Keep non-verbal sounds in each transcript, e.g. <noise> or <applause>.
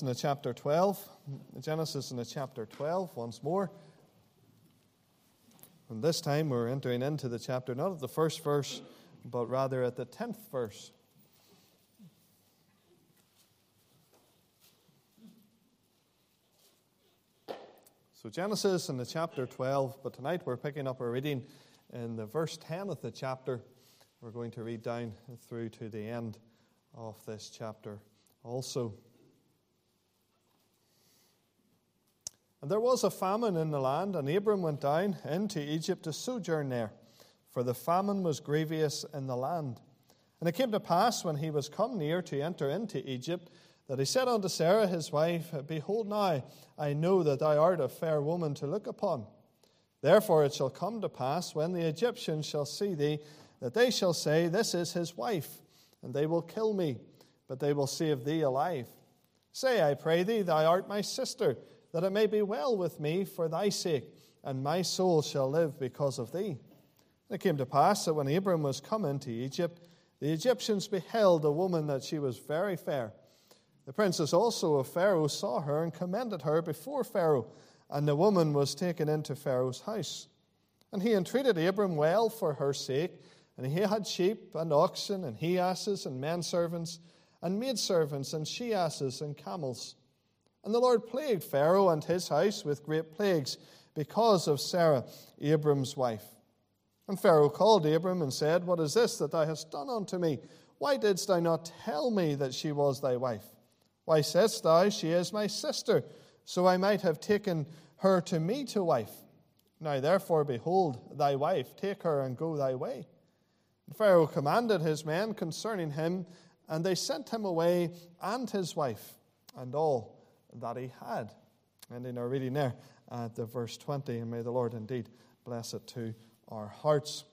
in the chapter 12. Genesis in the chapter 12 once more. And this time we're entering into the chapter, not at the first verse, but rather at the 10th verse. So, Genesis in the chapter 12, but tonight we're picking up a reading in the verse 10 of the chapter. We're going to read down through to the end of this chapter also. And there was a famine in the land, and Abram went down into Egypt to sojourn there, for the famine was grievous in the land. And it came to pass, when he was come near to enter into Egypt, that he said unto Sarah his wife, Behold, now I know that thou art a fair woman to look upon. Therefore it shall come to pass, when the Egyptians shall see thee, that they shall say, This is his wife, and they will kill me, but they will save thee alive. Say, I pray thee, thou art my sister that it may be well with me for thy sake, and my soul shall live because of thee. And it came to pass that when Abram was come into Egypt, the Egyptians beheld a woman that she was very fair. The princess also of Pharaoh saw her and commended her before Pharaoh, and the woman was taken into Pharaoh's house. And he entreated Abram well for her sake, and he had sheep and oxen and he asses and men servants and maidservants and she asses and camels. And the Lord plagued Pharaoh and his house with great plagues because of Sarah, Abram's wife. And Pharaoh called Abram and said, What is this that thou hast done unto me? Why didst thou not tell me that she was thy wife? Why saidst thou, She is my sister, so I might have taken her to me to wife? Now therefore, behold, thy wife, take her and go thy way. And Pharaoh commanded his men concerning him, and they sent him away and his wife and all that he had. And in our reading there at the verse 20, and may the Lord indeed bless it to our hearts.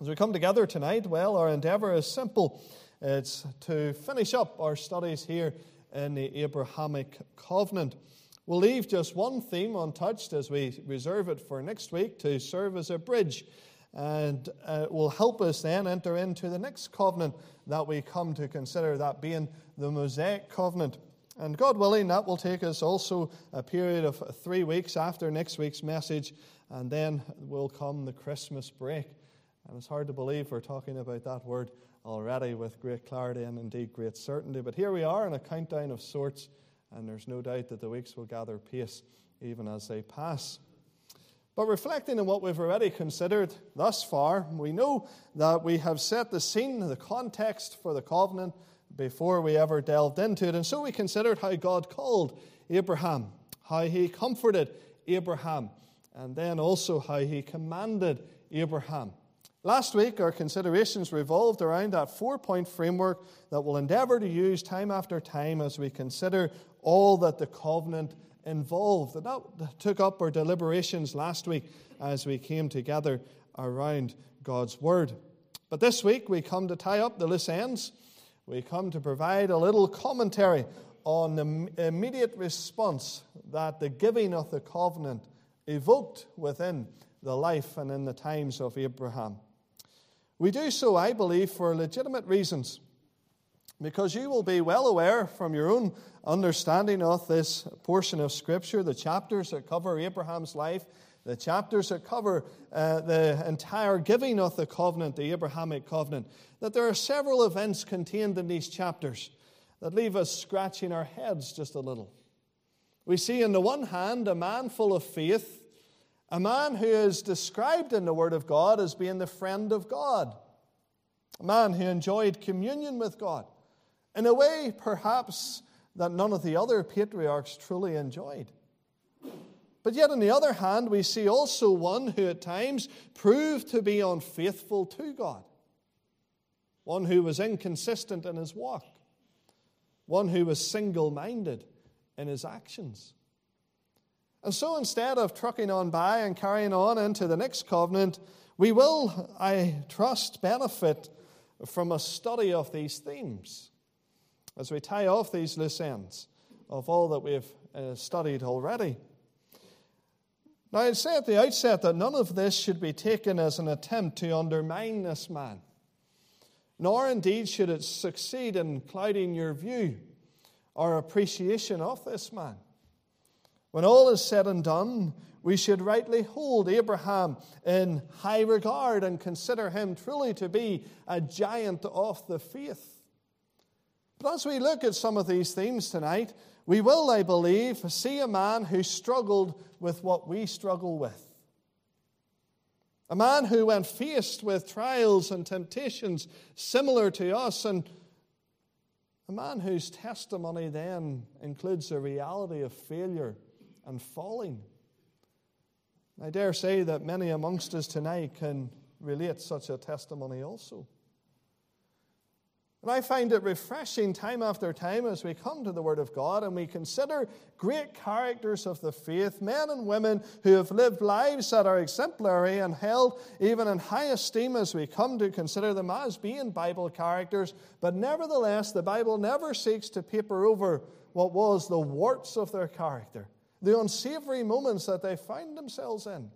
As we come together tonight, well, our endeavor is simple. It's to finish up our studies here in the Abrahamic covenant. We'll leave just one theme untouched as we reserve it for next week to serve as a bridge and uh, will help us then enter into the next covenant that we come to consider, that being the Mosaic covenant. And God willing, that will take us also a period of three weeks after next week's message, and then will come the Christmas break. And it's hard to believe we're talking about that word already with great clarity and indeed great certainty. But here we are in a countdown of sorts, and there's no doubt that the weeks will gather pace even as they pass. But reflecting on what we've already considered thus far, we know that we have set the scene, the context for the covenant before we ever delved into it. And so we considered how God called Abraham, how he comforted Abraham, and then also how he commanded Abraham. Last week, our considerations revolved around that four point framework that we'll endeavor to use time after time as we consider all that the covenant involved. And that took up our deliberations last week as we came together around God's Word. But this week, we come to tie up the loose ends we come to provide a little commentary on the immediate response that the giving of the covenant evoked within the life and in the times of Abraham. We do so, I believe, for legitimate reasons, because you will be well aware from your own understanding of this portion of Scripture, the chapters that cover Abraham's life the chapters that cover uh, the entire giving of the covenant, the Abrahamic covenant, that there are several events contained in these chapters that leave us scratching our heads just a little. We see, on the one hand, a man full of faith, a man who is described in the Word of God as being the friend of God, a man who enjoyed communion with God in a way, perhaps, that none of the other patriarchs truly enjoyed. But yet, on the other hand, we see also one who at times proved to be unfaithful to God, one who was inconsistent in his walk, one who was single minded in his actions. And so instead of trucking on by and carrying on into the next covenant, we will, I trust, benefit from a study of these themes as we tie off these loose ends of all that we've uh, studied already. Now, I'd say at the outset that none of this should be taken as an attempt to undermine this man, nor indeed should it succeed in clouding your view or appreciation of this man. When all is said and done, we should rightly hold Abraham in high regard and consider him truly to be a giant of the faith. But as we look at some of these themes tonight, we will, I believe, see a man who struggled with what we struggle with. A man who, when faced with trials and temptations similar to us, and a man whose testimony then includes the reality of failure and falling. I dare say that many amongst us tonight can relate such a testimony also. And I find it refreshing time after time as we come to the Word of God and we consider great characters of the faith, men and women who have lived lives that are exemplary and held even in high esteem as we come to consider them as being Bible characters. But nevertheless, the Bible never seeks to paper over what was the warts of their character, the unsavory moments that they find themselves in.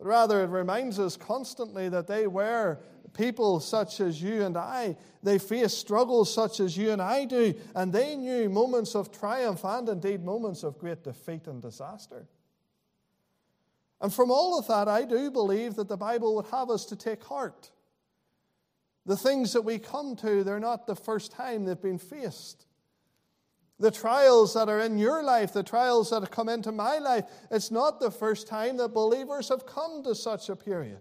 But rather, it reminds us constantly that they were people such as you and I. They faced struggles such as you and I do, and they knew moments of triumph and indeed moments of great defeat and disaster. And from all of that, I do believe that the Bible would have us to take heart. The things that we come to, they're not the first time they've been faced. The trials that are in your life, the trials that have come into my life, it's not the first time that believers have come to such a period.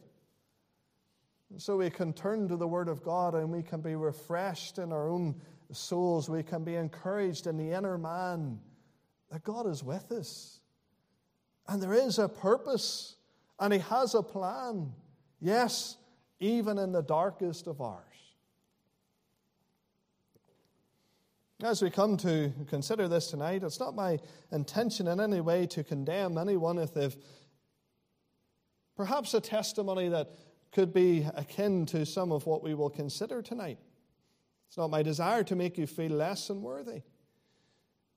And so we can turn to the Word of God and we can be refreshed in our own souls. We can be encouraged in the inner man that God is with us. And there is a purpose and He has a plan. Yes, even in the darkest of hours. As we come to consider this tonight, it's not my intention in any way to condemn anyone if they've perhaps a testimony that could be akin to some of what we will consider tonight. It's not my desire to make you feel less than worthy,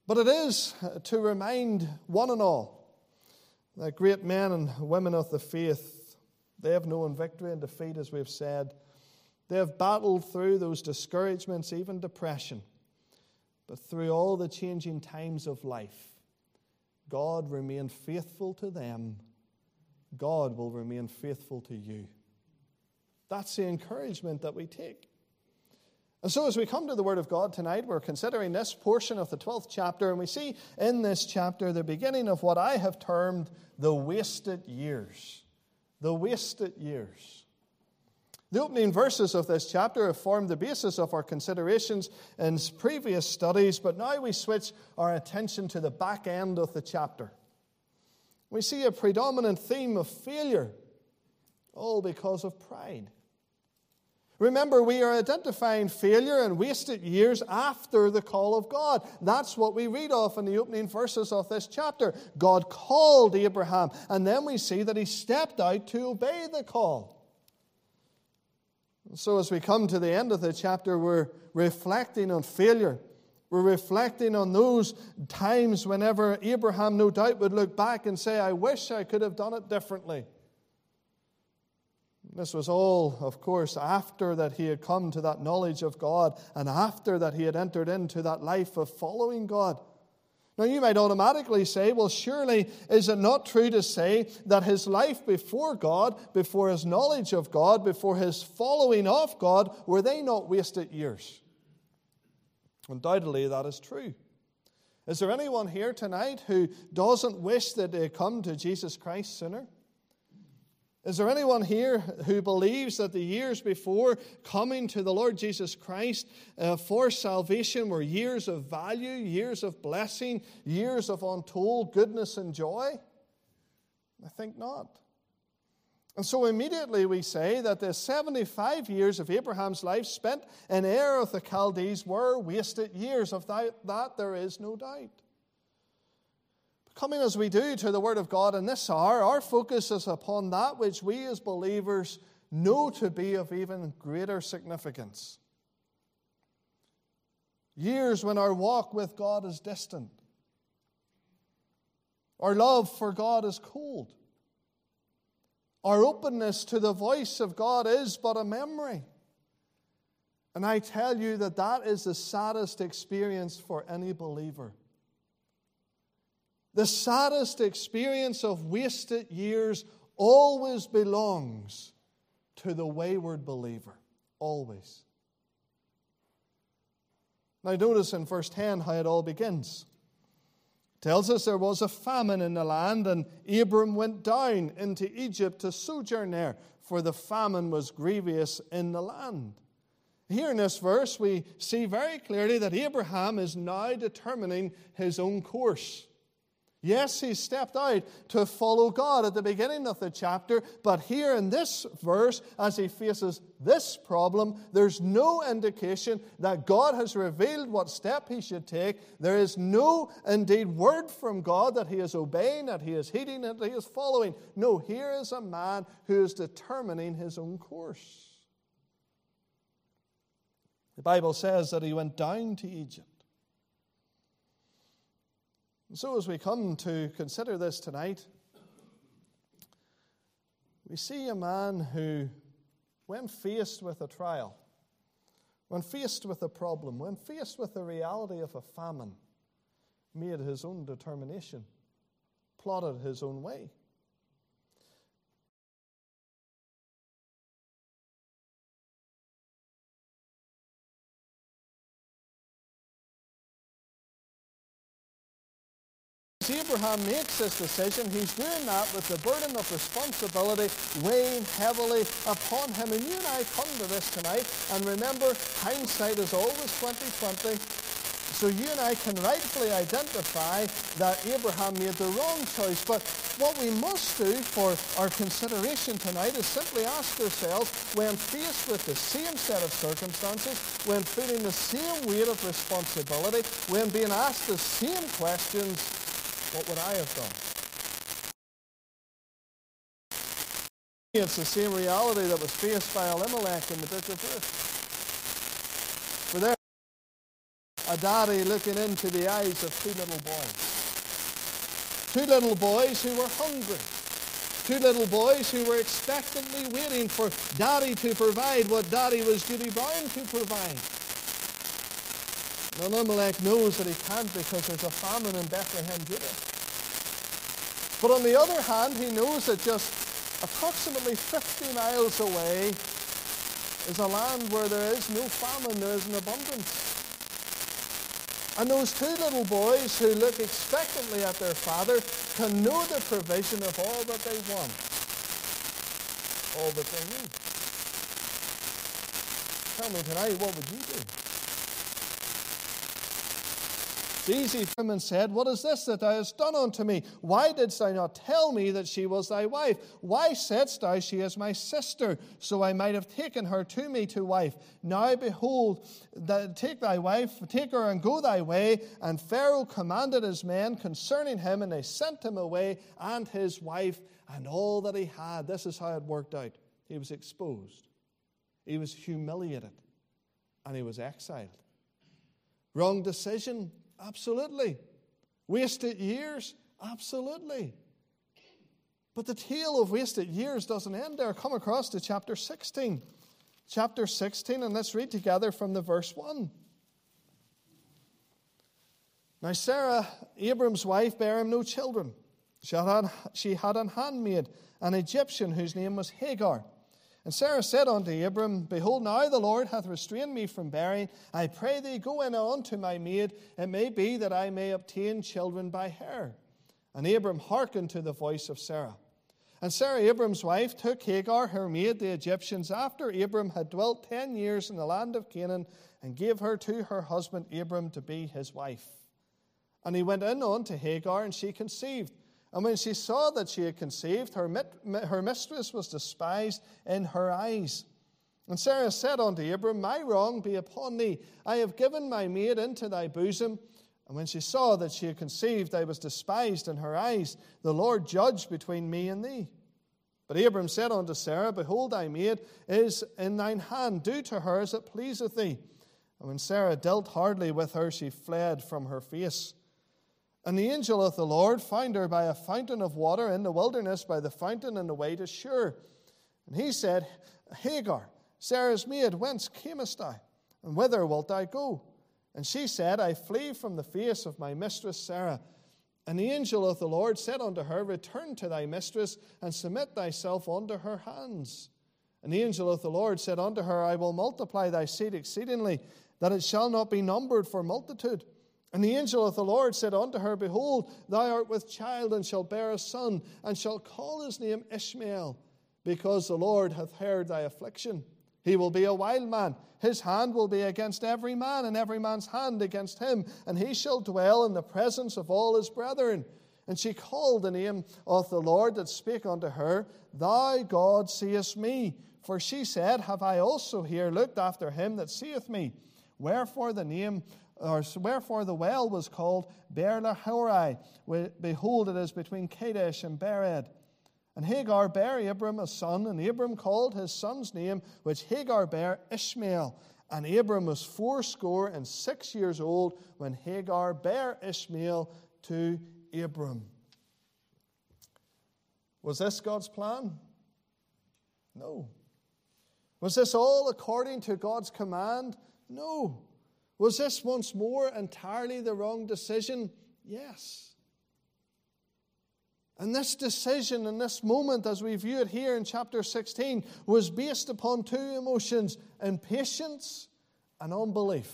but it is to remind one and all that great men and women of the faith, they have known victory and defeat, as we've said. They have battled through those discouragements, even depression. But through all the changing times of life, God remained faithful to them. God will remain faithful to you. That's the encouragement that we take. And so, as we come to the Word of God tonight, we're considering this portion of the 12th chapter, and we see in this chapter the beginning of what I have termed the wasted years. The wasted years. The opening verses of this chapter have formed the basis of our considerations in previous studies, but now we switch our attention to the back end of the chapter. We see a predominant theme of failure, all because of pride. Remember, we are identifying failure and wasted years after the call of God. That's what we read off in the opening verses of this chapter. God called Abraham, and then we see that he stepped out to obey the call. So, as we come to the end of the chapter, we're reflecting on failure. We're reflecting on those times whenever Abraham, no doubt, would look back and say, I wish I could have done it differently. This was all, of course, after that he had come to that knowledge of God and after that he had entered into that life of following God. Now, you might automatically say, well, surely is it not true to say that his life before God, before his knowledge of God, before his following of God, were they not wasted years? Undoubtedly, that is true. Is there anyone here tonight who doesn't wish that they come to Jesus Christ sooner? Is there anyone here who believes that the years before coming to the Lord Jesus Christ uh, for salvation were years of value, years of blessing, years of untold goodness and joy? I think not. And so immediately we say that the 75 years of Abraham's life spent in Ur of the Chaldees were wasted years. Of that, that there is no doubt. Coming as we do to the Word of God in this hour, our focus is upon that which we as believers know to be of even greater significance. Years when our walk with God is distant, our love for God is cold, our openness to the voice of God is but a memory. And I tell you that that is the saddest experience for any believer. The saddest experience of wasted years always belongs to the wayward believer. Always. Now, notice in verse 10 how it all begins. Tells us there was a famine in the land, and Abram went down into Egypt to sojourn there, for the famine was grievous in the land. Here in this verse, we see very clearly that Abraham is now determining his own course. Yes, he stepped out to follow God at the beginning of the chapter, but here in this verse, as he faces this problem, there's no indication that God has revealed what step he should take. There is no, indeed, word from God that he is obeying, that he is heeding, that he is following. No, here is a man who is determining his own course. The Bible says that he went down to Egypt. And so, as we come to consider this tonight, we see a man who, when faced with a trial, when faced with a problem, when faced with the reality of a famine, made his own determination, plotted his own way. Abraham makes this decision, he's doing that with the burden of responsibility weighing heavily upon him. And you and I come to this tonight, and remember, hindsight is always 2020. So you and I can rightfully identify that Abraham made the wrong choice. But what we must do for our consideration tonight is simply ask ourselves, when faced with the same set of circumstances, when feeling the same weight of responsibility, when being asked the same questions, what would I have done? It's the same reality that was faced by Elimelech in the book of Ruth. For there, a daddy looking into the eyes of two little boys. Two little boys who were hungry. Two little boys who were expectantly waiting for daddy to provide what daddy was duty bound to provide. Now, Elimelech knows that he can't because there's a famine in Bethlehem, Judah. But on the other hand, he knows that just approximately 50 miles away is a land where there is no famine, there is an abundance. And those two little boys who look expectantly at their father can know the provision of all that they want, all that they need. Tell me tonight, what would you do? Easy and said, What is this that thou hast done unto me? Why didst thou not tell me that she was thy wife? Why saidst thou she is my sister, so I might have taken her to me to wife? Now behold, take thy wife, take her and go thy way. And Pharaoh commanded his men concerning him, and they sent him away, and his wife, and all that he had. This is how it worked out. He was exposed, he was humiliated, and he was exiled. Wrong decision, Absolutely. Wasted years? Absolutely. But the tale of wasted years doesn't end there. Come across to chapter 16. Chapter 16, and let's read together from the verse 1. Now, Sarah, Abram's wife, bare him no children. She had, she had an handmaid, an Egyptian, whose name was Hagar. And Sarah said unto Abram, Behold, now the Lord hath restrained me from bearing. I pray thee, go in unto my maid. It may be that I may obtain children by her. And Abram hearkened to the voice of Sarah. And Sarah, Abram's wife, took Hagar, her maid, the Egyptians, after Abram had dwelt ten years in the land of Canaan, and gave her to her husband Abram to be his wife. And he went in unto Hagar, and she conceived. And when she saw that she had conceived, her, mit- her mistress was despised in her eyes. And Sarah said unto Abram, My wrong be upon thee. I have given my maid into thy bosom. And when she saw that she had conceived, I was despised in her eyes. The Lord judge between me and thee. But Abram said unto Sarah, Behold, thy maid is in thine hand. Do to her as it pleaseth thee. And when Sarah dealt hardly with her, she fled from her face. And the angel of the Lord found her by a fountain of water in the wilderness, by the fountain in the way to Shur. And he said, Hagar, Sarah's maid, whence camest thou? And whither wilt thou go? And she said, I flee from the face of my mistress Sarah. And the angel of the Lord said unto her, Return to thy mistress, and submit thyself unto her hands. And the angel of the Lord said unto her, I will multiply thy seed exceedingly, that it shall not be numbered for multitude. And the angel of the Lord said unto her, Behold, thou art with child, and shalt bear a son, and shalt call his name Ishmael, because the Lord hath heard thy affliction. He will be a wild man. His hand will be against every man, and every man's hand against him. And he shall dwell in the presence of all his brethren. And she called the name of the Lord that spake unto her, Thou, God, seest me. For she said, Have I also here looked after him that seeth me? Wherefore the name, or wherefore the well was called Beer Lahai. Behold, it is between Kadesh and Bered. And Hagar bare Abram a son, and Abram called his son's name, which Hagar bare Ishmael. And Abram was fourscore and six years old when Hagar bare Ishmael to Abram. Was this God's plan? No. Was this all according to God's command? No. Was this once more entirely the wrong decision? Yes. And this decision in this moment, as we view it here in chapter 16, was based upon two emotions impatience and unbelief.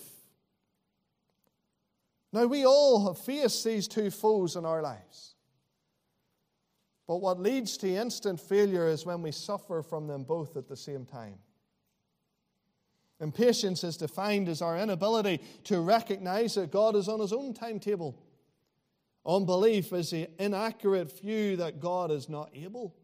Now, we all have faced these two foes in our lives. But what leads to instant failure is when we suffer from them both at the same time. Impatience is defined as our inability to recognize that God is on his own timetable Unbelief is the inaccurate view that God is not able.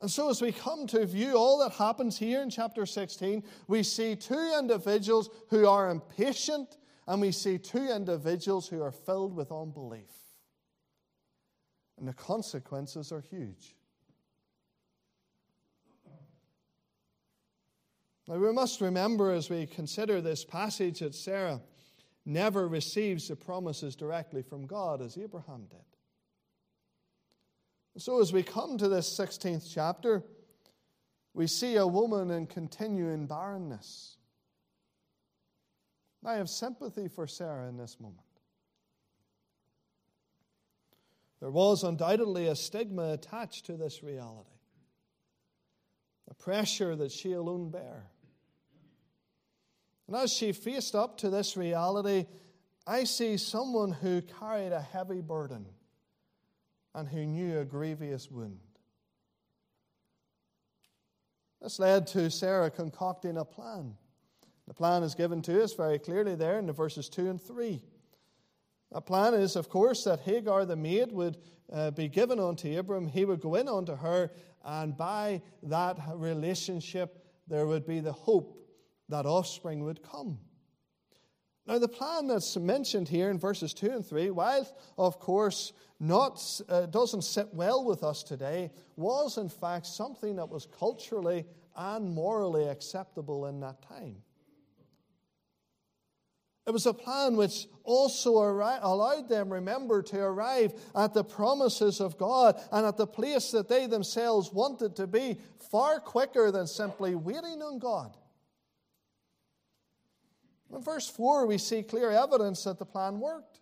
And so, as we come to view all that happens here in chapter 16, we see two individuals who are impatient, and we see two individuals who are filled with unbelief. And the consequences are huge. We must remember as we consider this passage that Sarah never receives the promises directly from God as Abraham did. So, as we come to this 16th chapter, we see a woman in continuing barrenness. I have sympathy for Sarah in this moment. There was undoubtedly a stigma attached to this reality, a pressure that she alone bare. And as she faced up to this reality, I see someone who carried a heavy burden and who knew a grievous wound. This led to Sarah concocting a plan. The plan is given to us very clearly there in the verses 2 and 3. The plan is, of course, that Hagar the maid would uh, be given unto Abram. He would go in unto her, and by that relationship, there would be the hope that offspring would come. Now, the plan that's mentioned here in verses 2 and 3, while of course not, uh, doesn't sit well with us today, was in fact something that was culturally and morally acceptable in that time. It was a plan which also allowed them, remember, to arrive at the promises of God and at the place that they themselves wanted to be far quicker than simply waiting on God. In verse 4, we see clear evidence that the plan worked.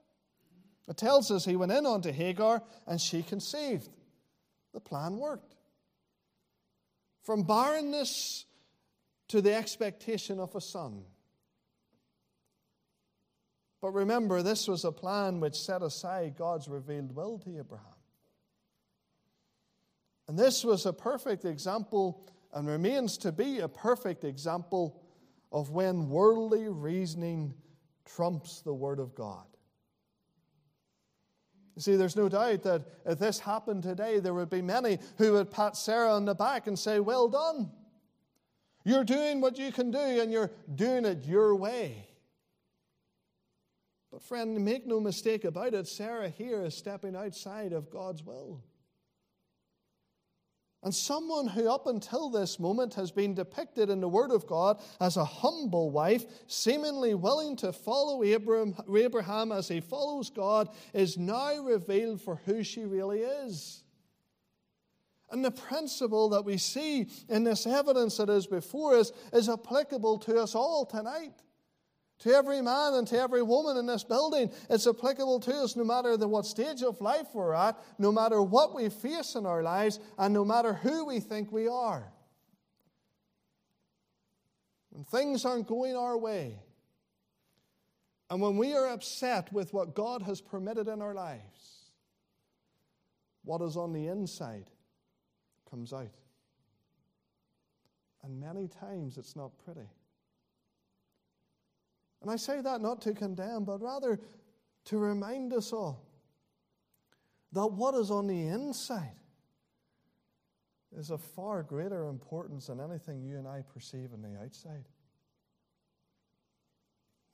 It tells us he went in unto Hagar and she conceived. The plan worked. From barrenness to the expectation of a son. But remember, this was a plan which set aside God's revealed will to Abraham. And this was a perfect example and remains to be a perfect example of when worldly reasoning trumps the Word of God. You see, there's no doubt that if this happened today, there would be many who would pat Sarah on the back and say, Well done. You're doing what you can do, and you're doing it your way. But, friend, make no mistake about it, Sarah here is stepping outside of God's will. And someone who, up until this moment, has been depicted in the Word of God as a humble wife, seemingly willing to follow Abraham as he follows God, is now revealed for who she really is. And the principle that we see in this evidence that is before us is applicable to us all tonight. To every man and to every woman in this building, it's applicable to us no matter the, what stage of life we're at, no matter what we face in our lives, and no matter who we think we are. When things aren't going our way, and when we are upset with what God has permitted in our lives, what is on the inside comes out. And many times it's not pretty. And I say that not to condemn, but rather to remind us all that what is on the inside is of far greater importance than anything you and I perceive on the outside.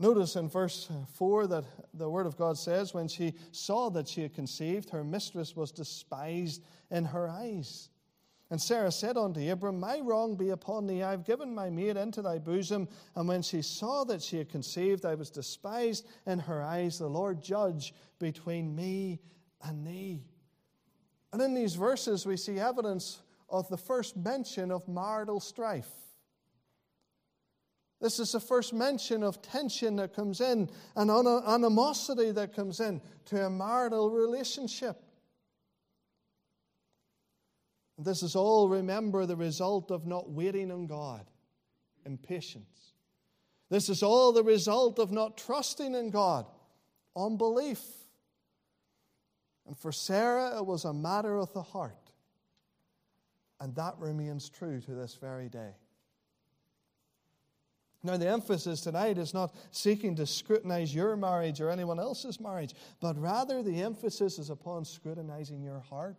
Notice in verse 4 that the Word of God says, When she saw that she had conceived, her mistress was despised in her eyes. And Sarah said unto Abram, My wrong be upon thee. I have given my maid into thy bosom. And when she saw that she had conceived, I was despised in her eyes. The Lord judge between me and thee. And in these verses, we see evidence of the first mention of marital strife. This is the first mention of tension that comes in and animosity that comes in to a marital relationship. This is all, remember, the result of not waiting on God impatience. This is all the result of not trusting in God unbelief. And for Sarah, it was a matter of the heart. And that remains true to this very day. Now, the emphasis tonight is not seeking to scrutinize your marriage or anyone else's marriage, but rather the emphasis is upon scrutinizing your heart.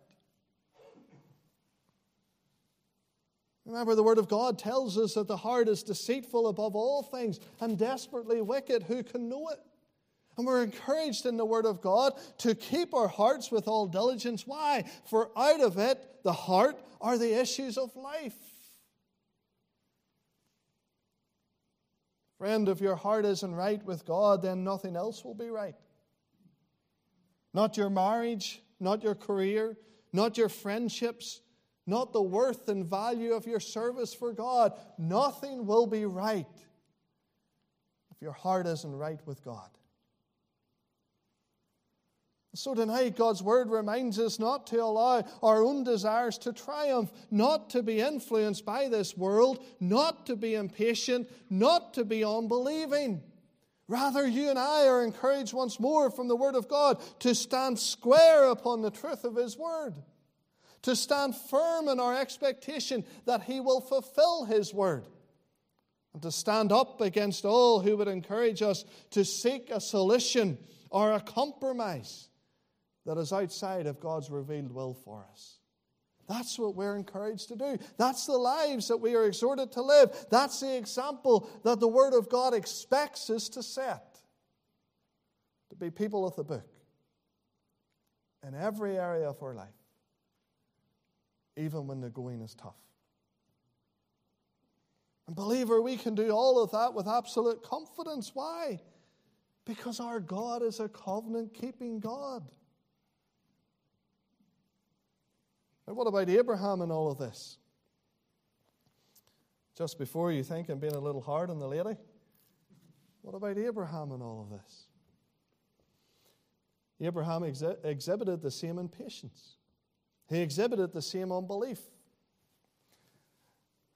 Remember, the Word of God tells us that the heart is deceitful above all things and desperately wicked. Who can know it? And we're encouraged in the Word of God to keep our hearts with all diligence. Why? For out of it, the heart, are the issues of life. Friend, if your heart isn't right with God, then nothing else will be right. Not your marriage, not your career, not your friendships, not the worth and value of your service for God. Nothing will be right if your heart isn't right with God. So tonight, God's word reminds us not to allow our own desires to triumph, not to be influenced by this world, not to be impatient, not to be unbelieving. Rather, you and I are encouraged once more from the word of God to stand square upon the truth of his word to stand firm in our expectation that He will fulfill His word, and to stand up against all who would encourage us to seek a solution or a compromise that is outside of God's revealed will for us. That's what we're encouraged to do. That's the lives that we are exhorted to live. That's the example that the Word of God expects us to set. To be people of the book in every area of our life even when the going is tough. And, believer, we can do all of that with absolute confidence. Why? Because our God is a covenant keeping God. Now, what about Abraham and all of this? Just before you think I'm being a little hard on the lady, what about Abraham and all of this? Abraham exhibited the same impatience. He exhibited the same unbelief.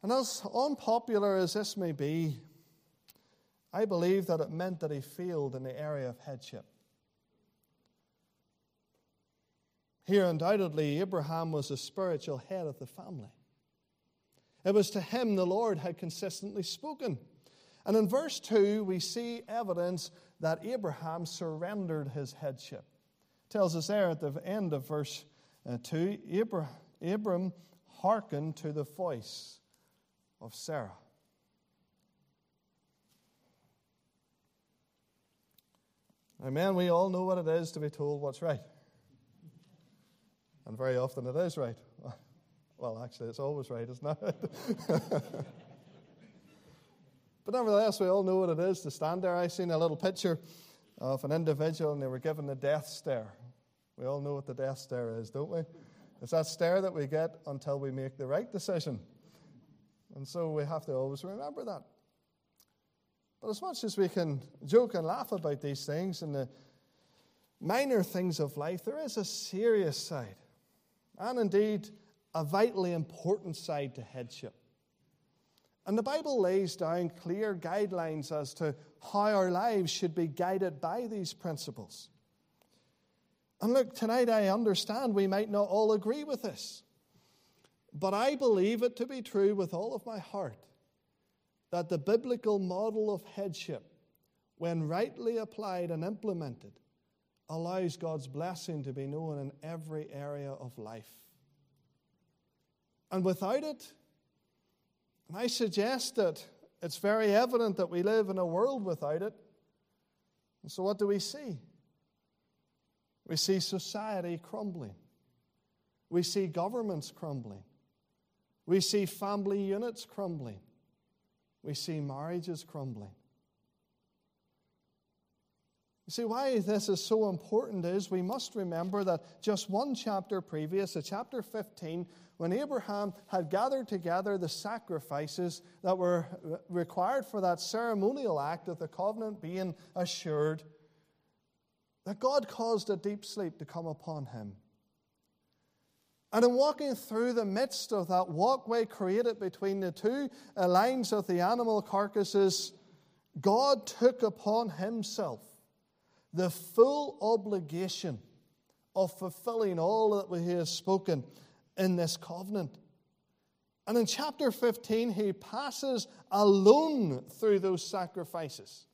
And as unpopular as this may be, I believe that it meant that he failed in the area of headship. Here, undoubtedly, Abraham was the spiritual head of the family. It was to him the Lord had consistently spoken. And in verse 2, we see evidence that Abraham surrendered his headship. It tells us there at the end of verse uh, 2 Abram, Abram hearkened to the voice of Sarah. Amen. We all know what it is to be told what's right. And very often it is right. <laughs> Well, actually, it's always right, isn't it? <laughs> but nevertheless, we all know what it is to stand there. I seen a little picture of an individual, and they were given the death stare. We all know what the death stare is, don't we? It's that stare that we get until we make the right decision. And so we have to always remember that. But as much as we can joke and laugh about these things and the minor things of life, there is a serious side, and indeed a vitally important side to headship. And the Bible lays down clear guidelines as to how our lives should be guided by these principles. And look, tonight I understand we might not all agree with this, but I believe it to be true with all of my heart that the biblical model of headship, when rightly applied and implemented, allows God's blessing to be known in every area of life. And without it, and I suggest that it's very evident that we live in a world without it. And so, what do we see? We see society crumbling. We see governments crumbling. We see family units crumbling. We see marriages crumbling. You see, why this is so important is we must remember that just one chapter previous, a chapter 15, when Abraham had gathered together the sacrifices that were required for that ceremonial act of the covenant being assured, that God caused a deep sleep to come upon him. And in walking through the midst of that walkway created between the two lines of the animal carcasses, God took upon himself the full obligation of fulfilling all that he has spoken in this covenant. And in chapter 15, he passes alone through those sacrifices.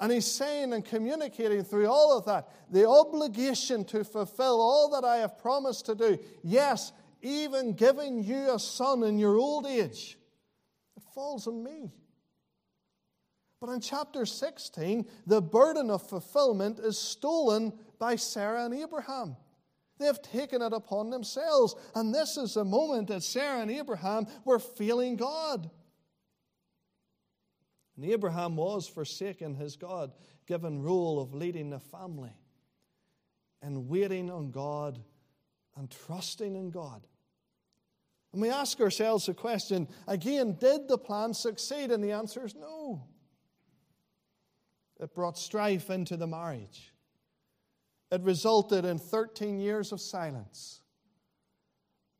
And he's saying and communicating through all of that the obligation to fulfill all that I have promised to do. Yes, even giving you a son in your old age. It falls on me. But in chapter 16, the burden of fulfillment is stolen by Sarah and Abraham. They've taken it upon themselves. And this is the moment that Sarah and Abraham were feeling God. And Abraham was forsaken his God given role of leading the family and waiting on God and trusting in God. And we ask ourselves the question again, did the plan succeed? And the answer is no. It brought strife into the marriage. It resulted in 13 years of silence.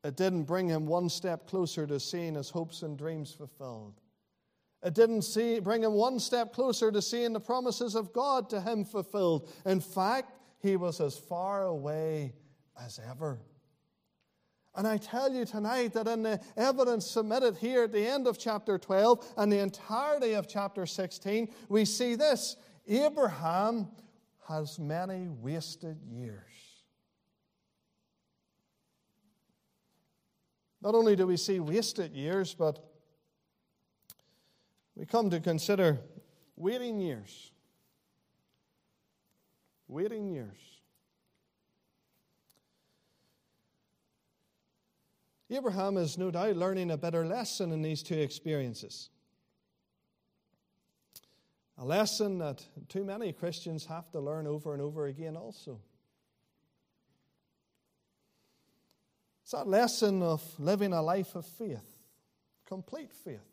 It didn't bring him one step closer to seeing his hopes and dreams fulfilled. It didn't see, bring him one step closer to seeing the promises of God to him fulfilled. In fact, he was as far away as ever. And I tell you tonight that in the evidence submitted here at the end of chapter 12 and the entirety of chapter 16, we see this Abraham has many wasted years. Not only do we see wasted years, but we come to consider waiting years. Waiting years. Abraham is no doubt learning a better lesson in these two experiences. A lesson that too many Christians have to learn over and over again, also. It's that lesson of living a life of faith, complete faith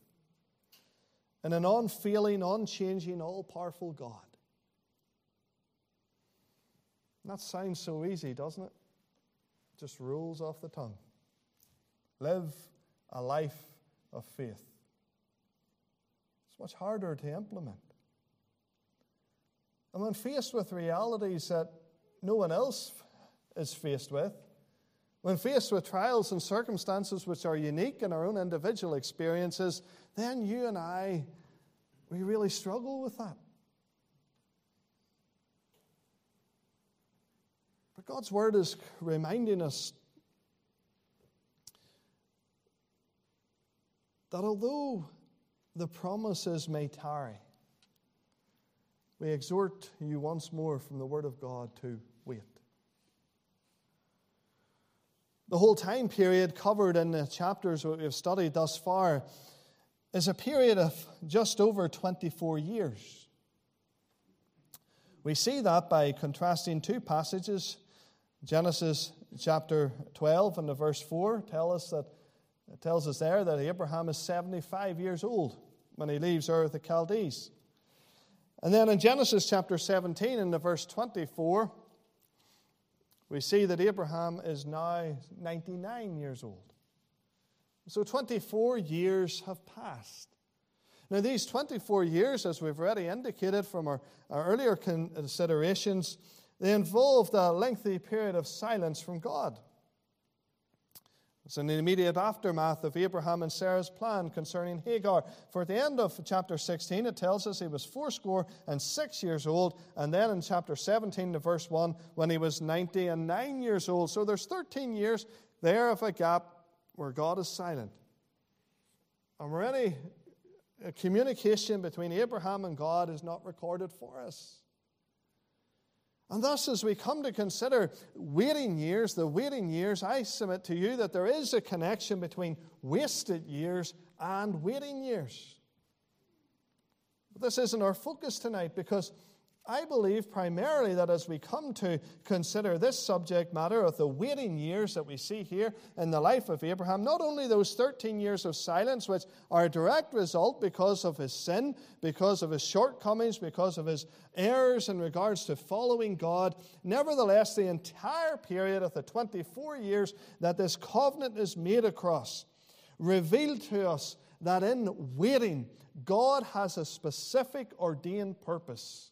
and an unfailing, unchanging, all powerful God. that sounds so easy, doesn't it? it? Just rolls off the tongue. Live a life of faith. It's much harder to implement. And when faced with realities that no one else is faced with, when faced with trials and circumstances which are unique in our own individual experiences, then you and I, we really struggle with that. But God's Word is reminding us that although the promises may tarry, we exhort you once more from the Word of God to wait. The whole time period covered in the chapters that we've studied thus far is a period of just over 24 years. We see that by contrasting two passages Genesis chapter 12 and the verse 4 tell us that, it tells us there that Abraham is 75 years old when he leaves Ur of the Chaldees. And then in Genesis chapter 17 and the verse 24, we see that Abraham is now 99 years old. So 24 years have passed. Now, these 24 years, as we've already indicated from our, our earlier considerations, they involved a lengthy period of silence from God. It's in the immediate aftermath of Abraham and Sarah's plan concerning Hagar. For at the end of chapter 16, it tells us he was fourscore and six years old. And then in chapter 17, to verse 1, when he was 90 and nine years old. So there's 13 years there of a gap where God is silent. And already, a communication between Abraham and God is not recorded for us. And thus, as we come to consider waiting years, the waiting years, I submit to you that there is a connection between wasted years and waiting years. But this isn't our focus tonight because I believe primarily that as we come to consider this subject matter of the waiting years that we see here in the life of Abraham, not only those 13 years of silence, which are a direct result because of his sin, because of his shortcomings, because of his errors in regards to following God, nevertheless, the entire period of the 24 years that this covenant is made across revealed to us that in waiting, God has a specific ordained purpose.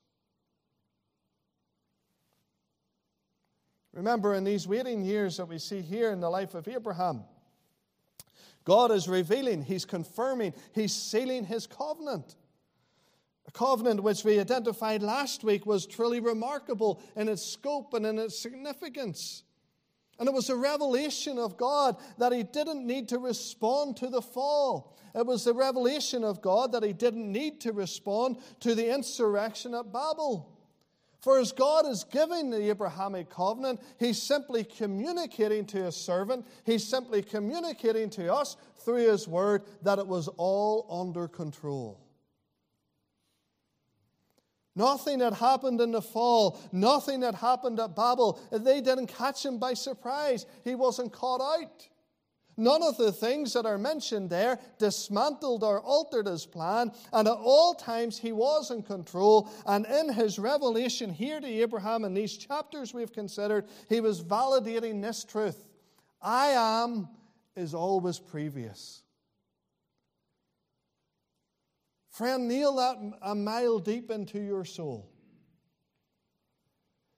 Remember, in these waiting years that we see here in the life of Abraham, God is revealing, He's confirming, He's sealing His covenant. A covenant which we identified last week was truly remarkable in its scope and in its significance. And it was a revelation of God that He didn't need to respond to the fall. It was the revelation of God that He didn't need to respond to the insurrection at Babel. For as God is giving the Abrahamic covenant, He's simply communicating to His servant, He's simply communicating to us through His word that it was all under control. Nothing that happened in the fall, nothing that happened at Babel, they didn't catch him by surprise. He wasn't caught out. None of the things that are mentioned there dismantled or altered his plan, and at all times he was in control. And in his revelation here to Abraham in these chapters we've considered, he was validating this truth I am is always previous. Friend, kneel that a mile deep into your soul.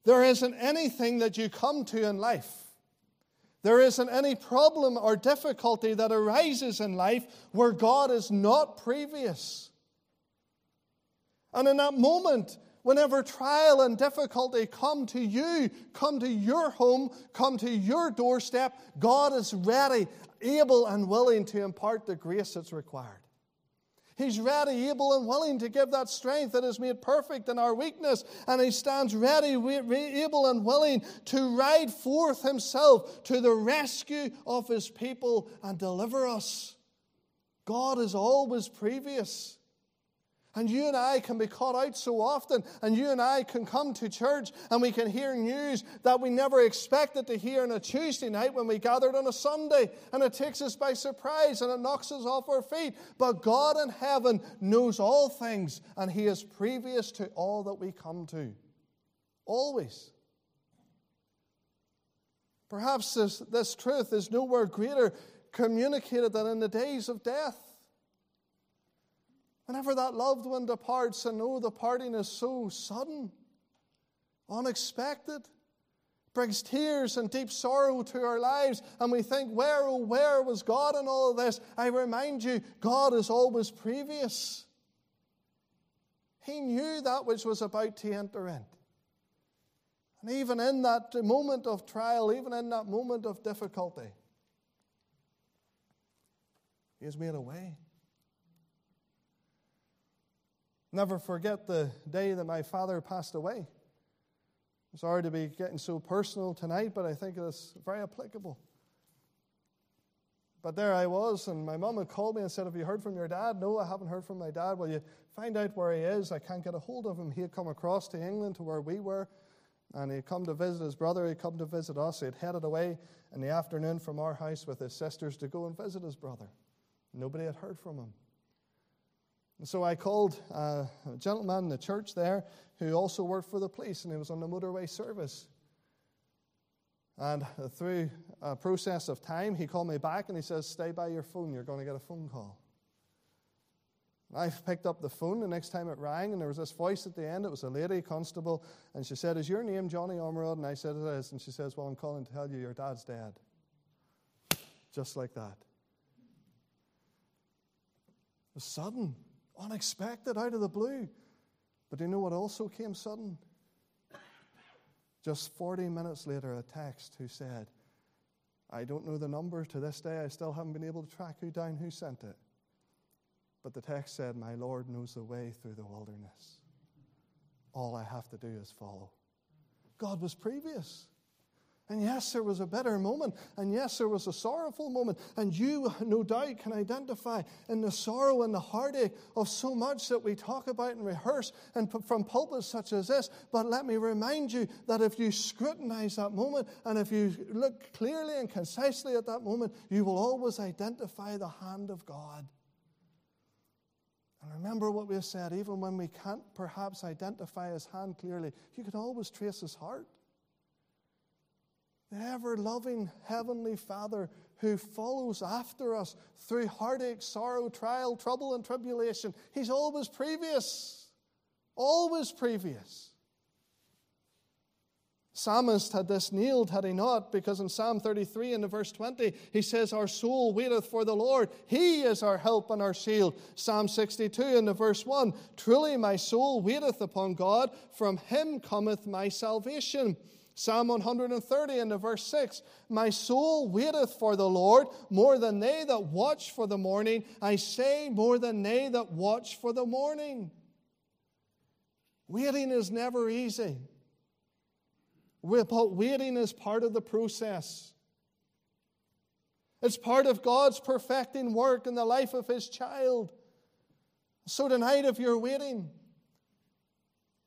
There isn't anything that you come to in life there isn't any problem or difficulty that arises in life where God is not previous. And in that moment, whenever trial and difficulty come to you, come to your home, come to your doorstep, God is ready, able, and willing to impart the grace that's required. He's ready, able, and willing to give that strength that is made perfect in our weakness. And He stands ready, able, and willing to ride forth Himself to the rescue of His people and deliver us. God is always previous. And you and I can be caught out so often, and you and I can come to church and we can hear news that we never expected to hear on a Tuesday night when we gathered on a Sunday, and it takes us by surprise and it knocks us off our feet. But God in heaven knows all things, and He is previous to all that we come to. Always. Perhaps this, this truth is nowhere greater communicated than in the days of death. Whenever that loved one departs, and oh, the parting is so sudden, unexpected, brings tears and deep sorrow to our lives, and we think, where, oh, where was God in all of this? I remind you, God is always previous. He knew that which was about to enter in. And even in that moment of trial, even in that moment of difficulty, He has made a way. Never forget the day that my father passed away. sorry to be getting so personal tonight, but I think it's very applicable. But there I was, and my mom had called me and said, Have you heard from your dad? No, I haven't heard from my dad. Will you find out where he is? I can't get a hold of him. He had come across to England to where we were. And he had come to visit his brother, He had come to visit us. He had headed away in the afternoon from our house with his sisters to go and visit his brother. Nobody had heard from him. And so I called uh, a gentleman in the church there who also worked for the police, and he was on the motorway service. And through a process of time, he called me back and he says, Stay by your phone, you're going to get a phone call. I picked up the phone the next time it rang, and there was this voice at the end. It was a lady constable, and she said, Is your name Johnny Ormerod? And I said, It is. And she says, Well, I'm calling to tell you your dad's dead. Just like that. It was sudden, unexpected, out of the blue. But do you know what also came sudden? Just 40 minutes later, a text who said, I don't know the number to this day. I still haven't been able to track who down who sent it. But the text said, My Lord knows the way through the wilderness. All I have to do is follow. God was previous. And yes, there was a bitter moment. And yes, there was a sorrowful moment. And you, no doubt, can identify in the sorrow and the heartache of so much that we talk about and rehearse and from pulpits such as this. But let me remind you that if you scrutinize that moment and if you look clearly and concisely at that moment, you will always identify the hand of God. And remember what we said, even when we can't perhaps identify his hand clearly, you can always trace his heart. The ever loving Heavenly Father who follows after us through heartache, sorrow, trial, trouble, and tribulation. He's always previous. Always previous. Psalmist had this nailed, had he not, because in Psalm 33 in the verse 20, he says, Our soul waiteth for the Lord. He is our help and our shield. Psalm 62 in the verse 1, Truly my soul waiteth upon God, from him cometh my salvation. Psalm 130 in the verse 6, My soul waiteth for the Lord more than they that watch for the morning. I say, more than they that watch for the morning. Waiting is never easy. But waiting is part of the process. It's part of God's perfecting work in the life of His child. So tonight, if you're waiting,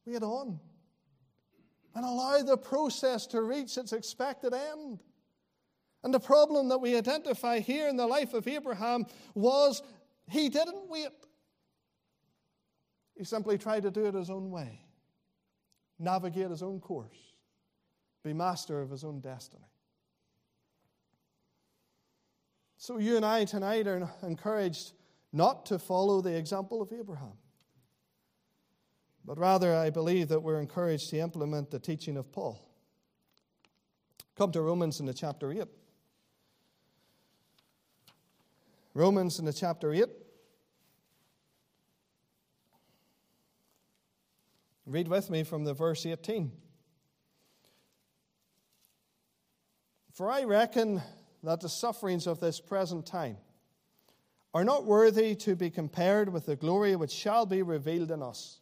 wait on and allow the process to reach its expected end. And the problem that we identify here in the life of Abraham was he didn't wait. He simply tried to do it his own way, navigate his own course be master of his own destiny. So, you and I tonight are encouraged not to follow the example of Abraham, but rather, I believe that we're encouraged to implement the teaching of Paul. Come to Romans in the chapter 8. Romans in the chapter 8. Read with me from the verse 18. For I reckon that the sufferings of this present time are not worthy to be compared with the glory which shall be revealed in us.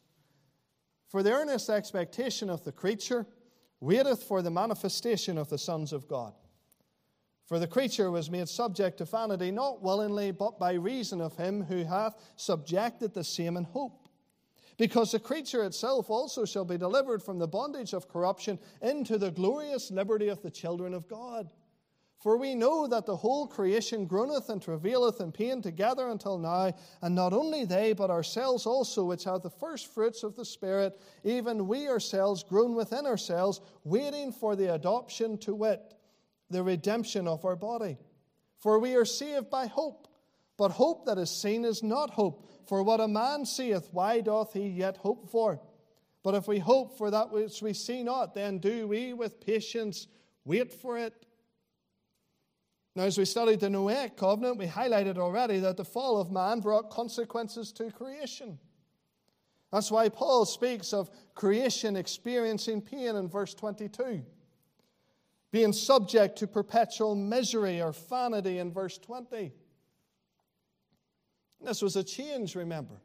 For the earnest expectation of the creature waiteth for the manifestation of the sons of God. For the creature was made subject to vanity, not willingly, but by reason of him who hath subjected the same in hope. Because the creature itself also shall be delivered from the bondage of corruption into the glorious liberty of the children of God. For we know that the whole creation groaneth and travaileth in pain together until now, and not only they, but ourselves also, which have the first fruits of the Spirit, even we ourselves groan within ourselves, waiting for the adoption to wit, the redemption of our body. For we are saved by hope. But hope that is seen is not hope. For what a man seeth, why doth he yet hope for? But if we hope for that which we see not, then do we with patience wait for it. Now, as we studied the Noahic covenant, we highlighted already that the fall of man brought consequences to creation. That's why Paul speaks of creation experiencing pain in verse 22, being subject to perpetual misery or vanity in verse 20. This was a change, remember.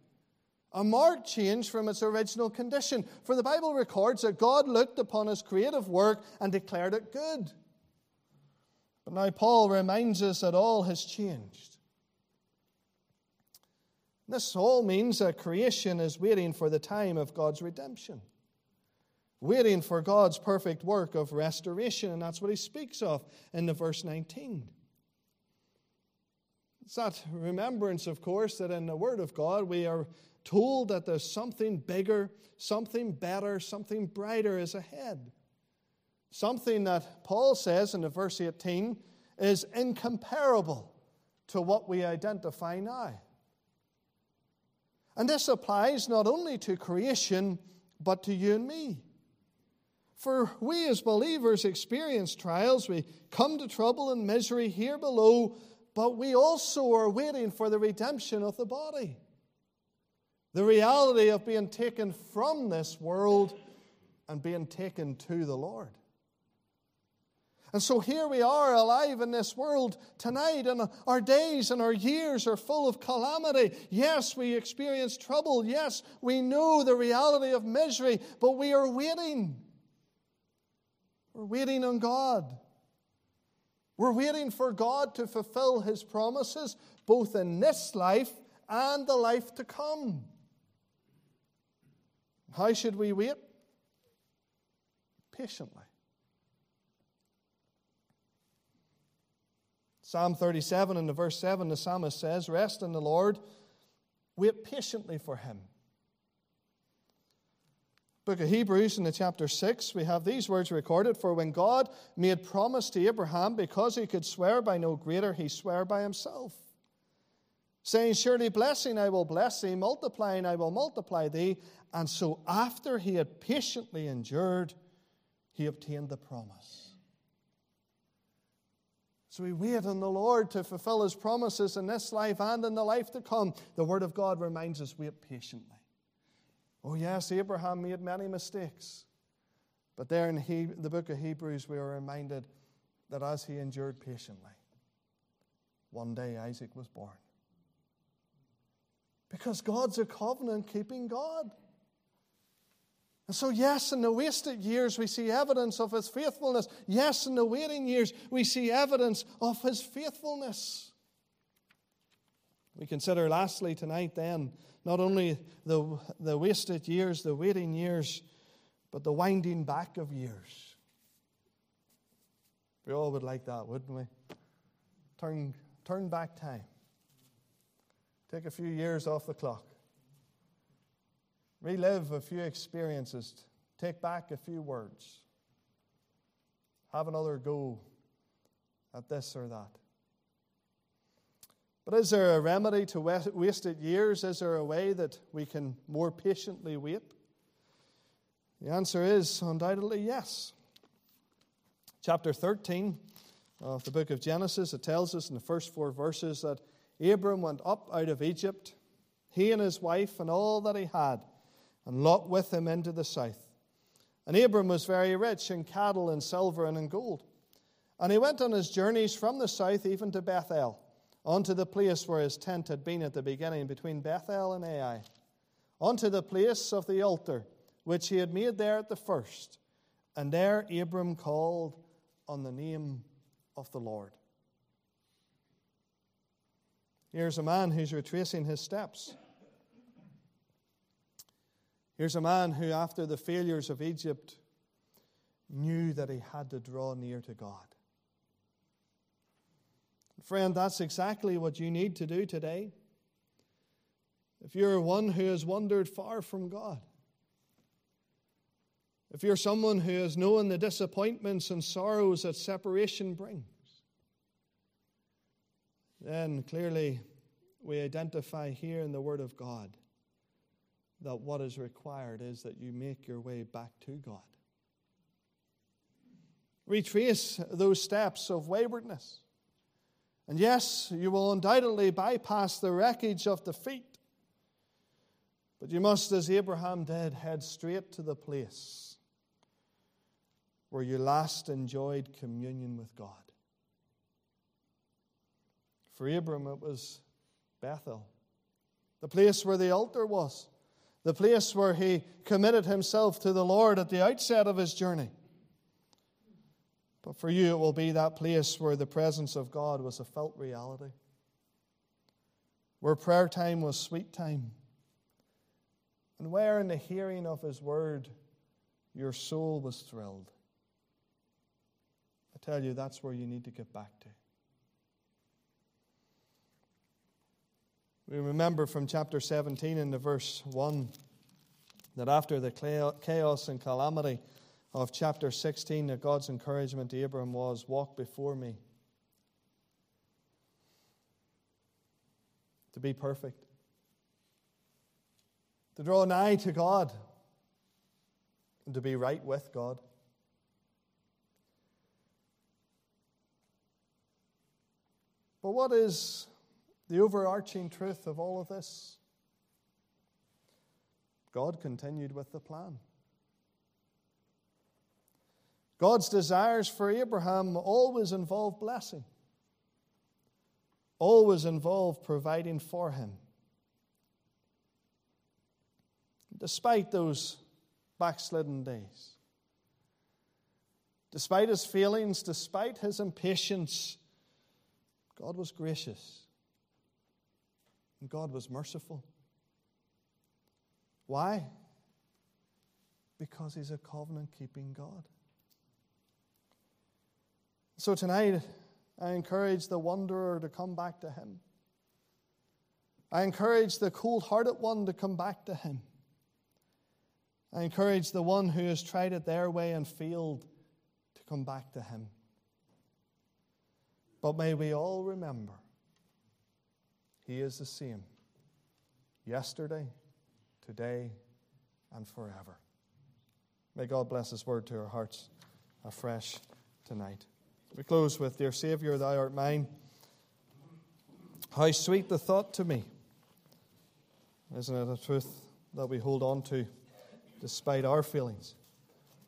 A marked change from its original condition. For the Bible records that God looked upon his creative work and declared it good. But now Paul reminds us that all has changed. This all means that creation is waiting for the time of God's redemption. waiting for God's perfect work of restoration. And that's what he speaks of in the verse 19. It's that remembrance, of course, that in the Word of God we are told that there's something bigger, something better, something brighter is ahead. Something that Paul says in the verse 18 is incomparable to what we identify now. And this applies not only to creation, but to you and me. For we as believers experience trials, we come to trouble and misery here below, but we also are waiting for the redemption of the body. The reality of being taken from this world and being taken to the Lord. And so here we are alive in this world tonight, and our days and our years are full of calamity. Yes, we experience trouble. Yes, we know the reality of misery, but we are waiting. We're waiting on God. We're waiting for God to fulfill His promises, both in this life and the life to come. How should we wait? Patiently. Psalm 37 and the verse 7, the psalmist says, Rest in the Lord, wait patiently for him. Book of Hebrews in the chapter 6, we have these words recorded For when God made promise to Abraham, because he could swear by no greater, he swore by himself, saying, Surely blessing I will bless thee, multiplying I will multiply thee. And so after he had patiently endured, he obtained the promise. So we wait on the Lord to fulfill his promises in this life and in the life to come. The Word of God reminds us wait patiently. Oh, yes, Abraham made many mistakes. But there in he, the book of Hebrews, we are reminded that as he endured patiently, one day Isaac was born. Because God's a covenant keeping God. And so, yes, in the wasted years, we see evidence of his faithfulness. Yes, in the waiting years, we see evidence of his faithfulness. We consider, lastly, tonight, then, not only the, the wasted years, the waiting years, but the winding back of years. We all would like that, wouldn't we? Turn, turn back time. Take a few years off the clock relive a few experiences, take back a few words, have another go at this or that. But is there a remedy to wasted years? Is there a way that we can more patiently wait? The answer is undoubtedly yes. Chapter 13 of the book of Genesis, it tells us in the first four verses that Abram went up out of Egypt, he and his wife and all that he had and Lot with him into the south. And Abram was very rich in cattle and silver and in gold. And he went on his journeys from the south even to Bethel, unto the place where his tent had been at the beginning between Bethel and Ai, unto the place of the altar which he had made there at the first. And there Abram called on the name of the Lord. Here's a man who's retracing his steps. Here's a man who, after the failures of Egypt, knew that he had to draw near to God. Friend, that's exactly what you need to do today. If you're one who has wandered far from God, if you're someone who has known the disappointments and sorrows that separation brings, then clearly we identify here in the Word of God that what is required is that you make your way back to God. Retrace those steps of waywardness. And yes, you will undoubtedly bypass the wreckage of defeat. But you must, as Abraham did, head straight to the place where you last enjoyed communion with God. For Abram, it was Bethel, the place where the altar was the place where he committed himself to the Lord at the outset of his journey. But for you, it will be that place where the presence of God was a felt reality, where prayer time was sweet time, and where in the hearing of his word your soul was thrilled. I tell you, that's where you need to get back to. We remember from chapter 17 in the verse 1 that after the chaos and calamity of chapter 16, that God's encouragement to Abram was, Walk before me. To be perfect. To draw nigh to God. And to be right with God. But what is the overarching truth of all of this? God continued with the plan. God's desires for Abraham always involve blessing, always involve providing for him. Despite those backslidden days, despite his feelings, despite his impatience, God was gracious. And God was merciful. Why? Because He's a covenant keeping God. So tonight, I encourage the wanderer to come back to Him. I encourage the cold hearted one to come back to Him. I encourage the one who has tried it their way and failed to come back to Him. But may we all remember he is the same yesterday, today, and forever. May God bless His word to our hearts afresh tonight. We close with Dear Saviour, thou art mine. How sweet the thought to me. Isn't it a truth that we hold on to despite our feelings?